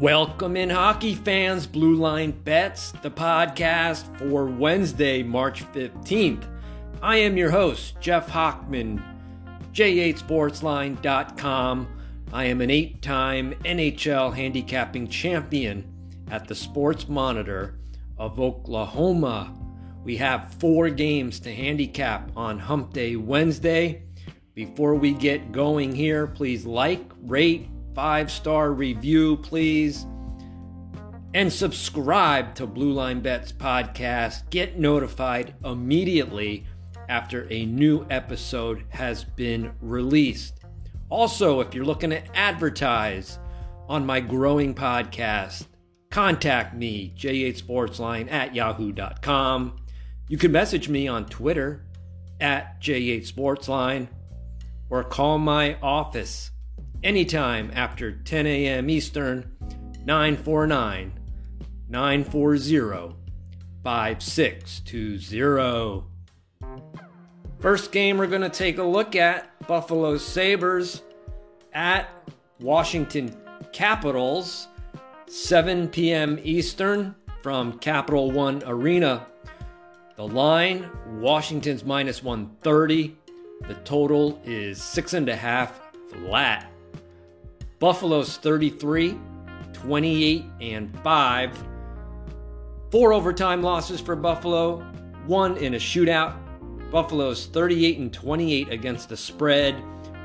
Welcome in, hockey fans. Blue Line Bets, the podcast for Wednesday, March 15th. I am your host, Jeff Hochman, J8Sportsline.com. I am an eight time NHL handicapping champion at the Sports Monitor of Oklahoma. We have four games to handicap on Hump Day Wednesday. Before we get going here, please like, rate, five star review, please. And subscribe to Blue Line Bets podcast. Get notified immediately after a new episode has been released. Also, if you're looking to advertise on my growing podcast, contact me, j8sportsline at yahoo.com. You can message me on Twitter at j8sportsline or call my office anytime after 10 a.m. Eastern, 949 940 5620. First game we're going to take a look at Buffalo Sabres at Washington Capitals, 7 p.m. Eastern from Capital One Arena. The line Washington's minus 130. The total is six and a half flat. Buffalo's 33, 28, and 5. Four overtime losses for Buffalo, one in a shootout. Buffalo's 38 and 28 against the spread,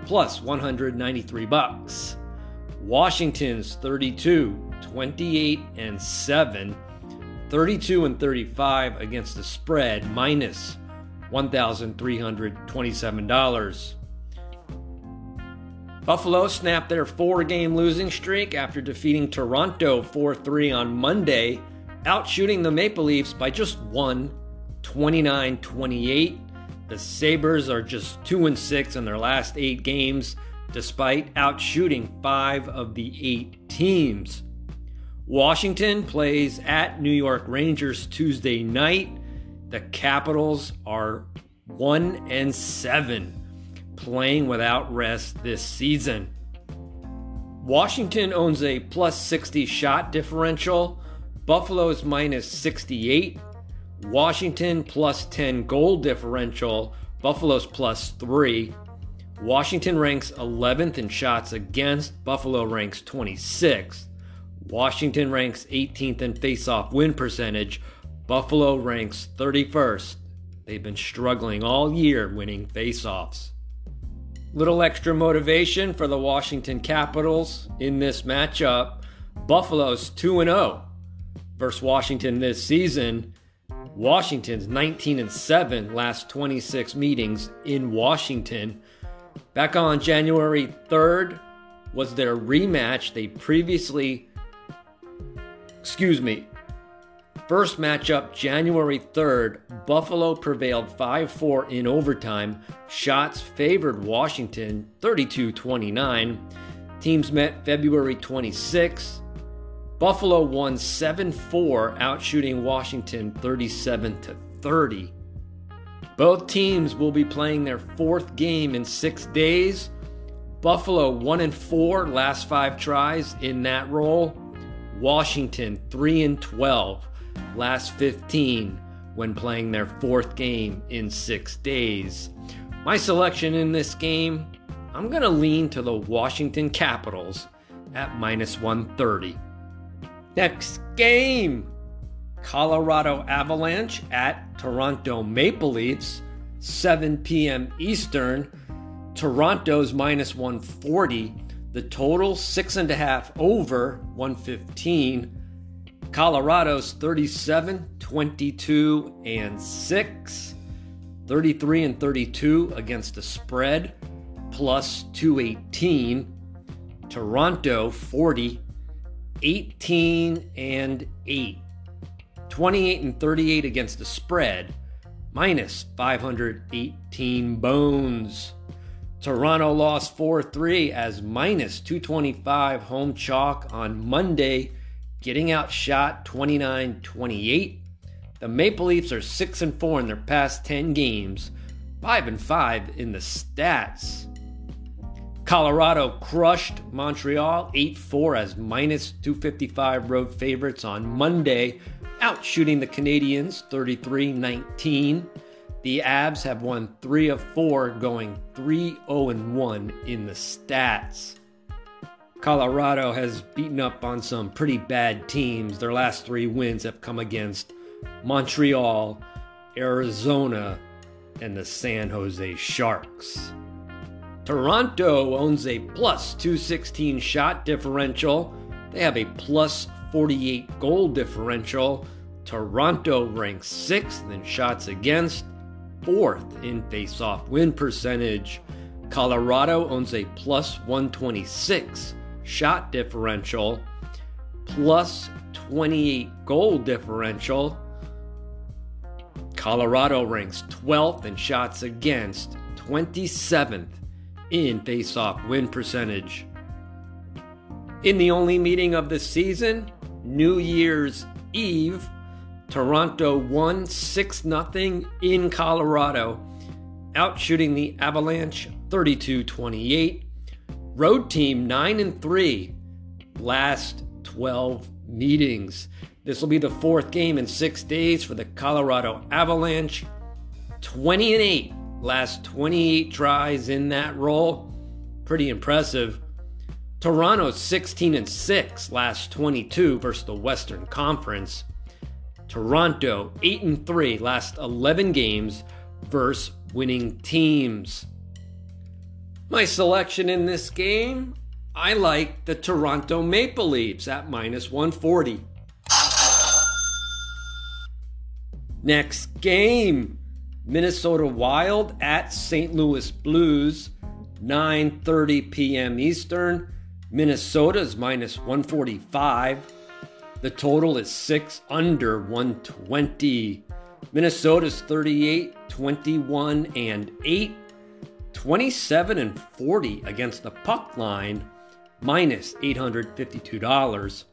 plus 193 bucks. Washington's 32, 28 and 7, 32 and 35 against the spread, minus $1,327. Buffalo snapped their four game losing streak after defeating Toronto 4 3 on Monday, outshooting the Maple Leafs by just one, 29 28. The Sabres are just 2 and 6 in their last eight games, despite outshooting five of the eight teams. Washington plays at New York Rangers Tuesday night. The Capitals are 1 and 7 playing without rest this season. Washington owns a plus 60 shot differential, Buffalo's minus 68, Washington plus 10 goal differential, Buffalo's plus 3. Washington ranks 11th in shots against, Buffalo ranks 26th. Washington ranks 18th in face-off win percentage, Buffalo ranks 31st. They've been struggling all year winning face-offs. Little extra motivation for the Washington Capitals in this matchup. Buffalo's 2 0 versus Washington this season. Washington's 19 and 7 last 26 meetings in Washington. Back on January 3rd was their rematch. They previously, excuse me, First matchup, January 3rd, Buffalo prevailed 5 4 in overtime. Shots favored Washington 32 29. Teams met February 26. Buffalo won 7 4, outshooting Washington 37 30. Both teams will be playing their fourth game in six days. Buffalo 1 and 4 last five tries in that role. Washington 3 and 12 last 15 when playing their fourth game in six days. My selection in this game, I'm going to lean to the Washington Capitals at minus 130. Next game Colorado Avalanche at Toronto Maple Leafs, 7 p.m. Eastern. Toronto's minus 140. The total, six and a half over 115. Colorado's 37, 22, and 6. 33 and 32 against the spread, plus 218. Toronto 40, 18 and 8. 28 and 38 against the spread, minus 518 bones. Toronto lost 4 3 as minus 225 home chalk on Monday getting outshot 29 28. The Maple Leafs are 6 and 4 in their past 10 games, 5 and 5 in the stats. Colorado crushed Montreal 8 4 as minus 255 road favorites on Monday, outshooting the Canadiens 33 19. The Avs have won 3 of 4, going 3 0 1 in the stats. Colorado has beaten up on some pretty bad teams. Their last three wins have come against Montreal, Arizona, and the San Jose Sharks. Toronto owns a plus 216 shot differential. They have a plus 48 goal differential. Toronto ranks sixth in shots against, fourth in face-off win percentage. Colorado owns a plus 126 shot differential, plus 28 goal differential. Colorado ranks 12th in shots against, 27th in face-off win percentage. In the only meeting of the season, New Year's Eve, Toronto won 6 0 in Colorado, outshooting the Avalanche 32 28. Road team 9 and 3, last 12 meetings. This will be the fourth game in six days for the Colorado Avalanche. 20 and 8, last 28 tries in that role. Pretty impressive. Toronto 16 and 6, last 22 versus the Western Conference. Toronto 8 and 3 last 11 games versus winning teams. My selection in this game, I like the Toronto Maple Leafs at minus 140. Next game, Minnesota Wild at St. Louis Blues, 9:30 p.m. Eastern. Minnesota is minus 145. The total is six under 120. Minnesota's 38, 21, and 8, 27 and 40 against the puck line, minus $852.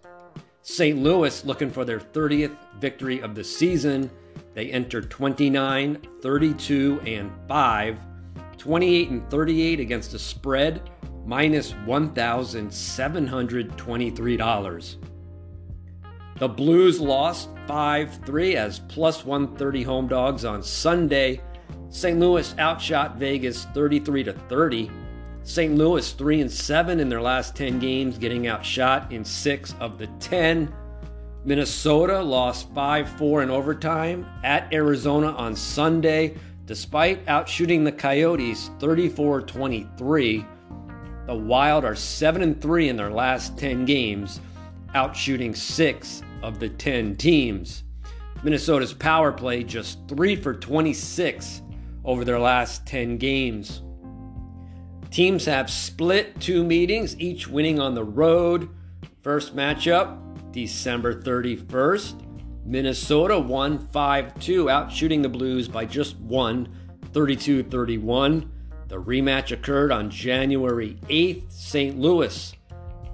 St. Louis looking for their 30th victory of the season. They enter 29, 32, and 5, 28 and 38 against the spread, minus $1,723. The Blues lost 5 3 as plus 130 home dogs on Sunday. St. Louis outshot Vegas 33 to 30. St. Louis 3 and 7 in their last 10 games, getting outshot in 6 of the 10. Minnesota lost 5 4 in overtime at Arizona on Sunday, despite outshooting the Coyotes 34 23. The Wild are 7 and 3 in their last 10 games, outshooting 6 of the 10 teams. Minnesota's power play just 3 for 26 over their last 10 games. Teams have split two meetings, each winning on the road. First matchup, December 31st. Minnesota won 5 2, out shooting the Blues by just one, 32 31. The rematch occurred on January 8th. St. Louis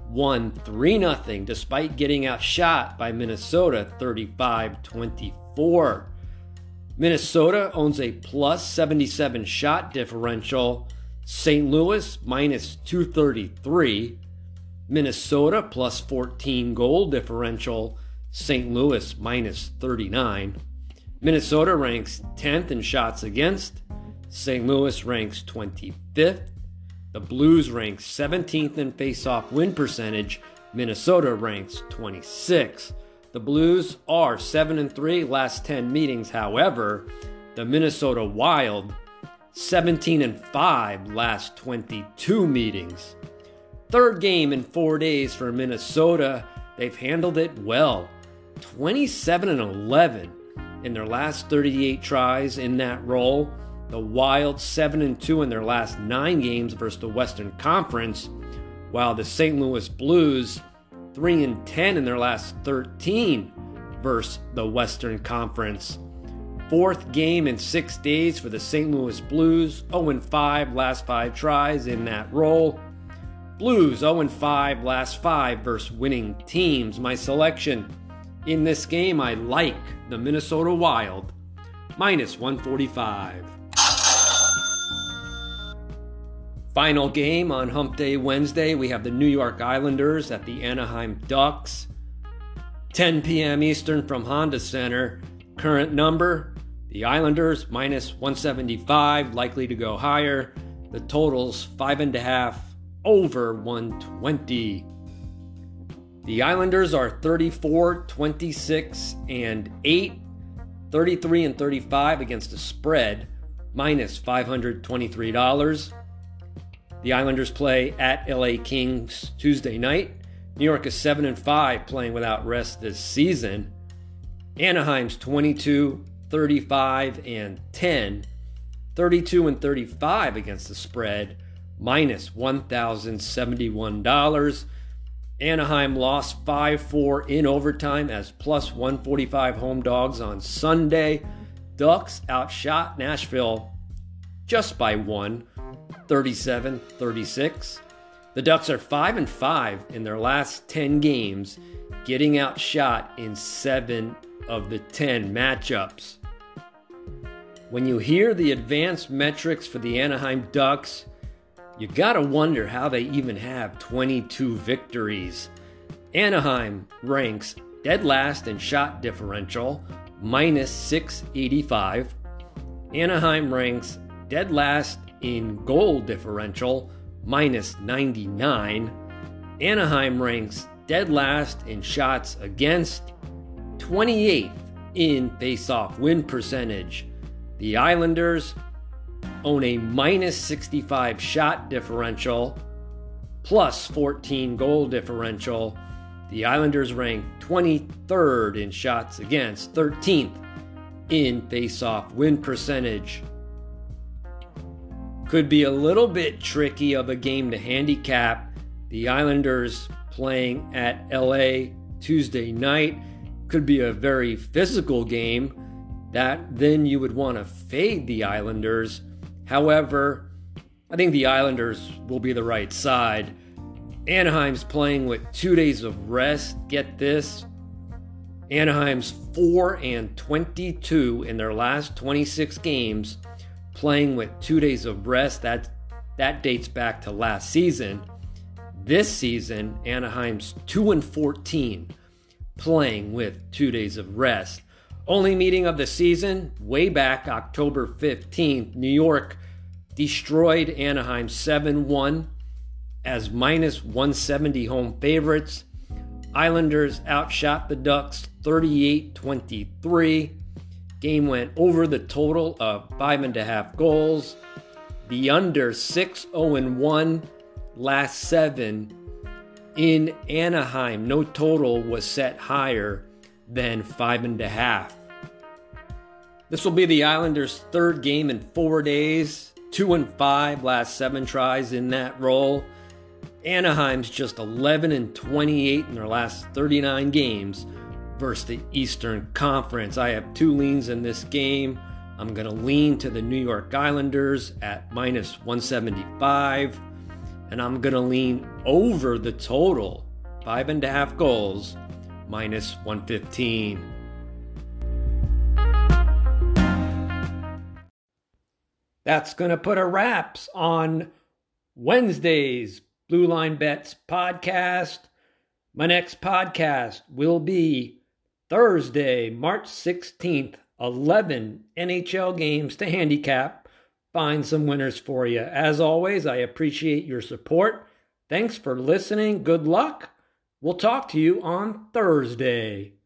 won 3 0 despite getting outshot by Minnesota 35 24. Minnesota owns a plus 77 shot differential. St. Louis minus 233. Minnesota plus 14 goal differential. St. Louis minus 39. Minnesota ranks 10th in shots against. St. Louis ranks 25th. The Blues rank 17th in face-off win percentage. Minnesota ranks 26. The Blues are 7 and 3 last 10 meetings. However, the Minnesota Wild 17 and 5 last 22 meetings. Third game in 4 days for Minnesota. They've handled it well. 27 and 11 in their last 38 tries in that role. The Wild 7 and 2 in their last 9 games versus the Western Conference, while the St. Louis Blues 3 and 10 in their last 13 versus the Western Conference. Fourth game in 6 days for the St. Louis Blues, 0 and 5 last 5 tries in that role. Blues 0 and 5 last 5 versus winning teams. My selection in this game I like the Minnesota Wild minus 145. Final game on Hump Day Wednesday, we have the New York Islanders at the Anaheim Ducks. 10 p.m. Eastern from Honda Center. Current number the Islanders minus 175, likely to go higher. The totals five and a half over 120. The Islanders are 34, 26, and 8, 33 and 35 against the spread, minus $523. The Islanders play at LA Kings Tuesday night. New York is 7 and 5 playing without rest this season. Anaheim's 22, 35 and 10, 32 and 35 against the spread, minus $1,071. Anaheim lost 5 4 in overtime as plus 145 home dogs on Sunday. Ducks outshot Nashville just by one, 37 36. The Ducks are 5 and 5 in their last 10 games, getting outshot in 7 of the 10 matchups. When you hear the advanced metrics for the Anaheim Ducks, you gotta wonder how they even have 22 victories. Anaheim ranks dead last in shot differential, minus 685. Anaheim ranks dead last in goal differential, minus 99. Anaheim ranks dead last in shots against, 28th in face-off win percentage. The Islanders own a minus 65 shot differential, plus 14 goal differential. The Islanders rank 23rd in shots against, 13th in face-off win percentage. Could be a little bit tricky of a game to handicap. The Islanders playing at LA Tuesday night could be a very physical game that then you would want to fade the Islanders. However, I think the Islanders will be the right side. Anaheim's playing with two days of rest. Get this. Anaheim's 4 and 22 in their last 26 games, playing with two days of rest. That, that dates back to last season. This season, Anaheim's 2 and 14 playing with two days of rest. Only meeting of the season, way back October 15th, New York destroyed Anaheim 7 1 as minus 170 home favorites. Islanders outshot the Ducks 38 23. Game went over the total of five and a half goals. The under 6 0 1 last seven in Anaheim, no total was set higher than five and a half. This will be the Islanders' third game in four days, two and five last seven tries in that role. Anaheim's just 11 and 28 in their last 39 games versus the Eastern Conference. I have two leans in this game. I'm going to lean to the New York Islanders at minus 175 and I'm going to lean over the total five and a half goals minus 115. That's going to put a wraps on Wednesday's Blue Line Bets podcast. My next podcast will be Thursday, March 16th, 11 NHL games to handicap find some winners for you. As always, I appreciate your support. Thanks for listening. Good luck. We'll talk to you on Thursday.